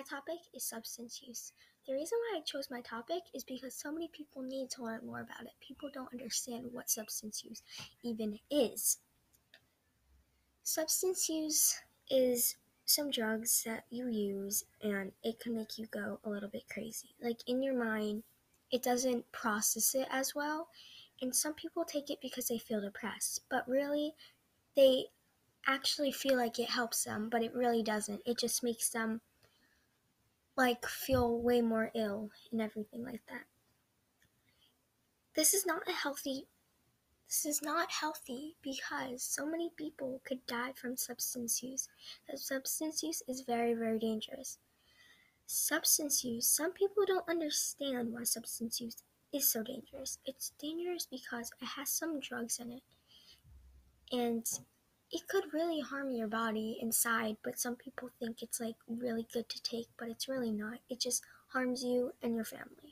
my topic is substance use. The reason why I chose my topic is because so many people need to learn more about it. People don't understand what substance use even is. Substance use is some drugs that you use and it can make you go a little bit crazy. Like in your mind, it doesn't process it as well. And some people take it because they feel depressed, but really, they actually feel like it helps them, but it really doesn't. It just makes them like feel way more ill and everything like that. This is not a healthy this is not healthy because so many people could die from substance use. That substance use is very, very dangerous. Substance use, some people don't understand why substance use is so dangerous. It's dangerous because it has some drugs in it. And it could really harm your body inside, but some people think it's like really good to take, but it's really not. It just harms you and your family.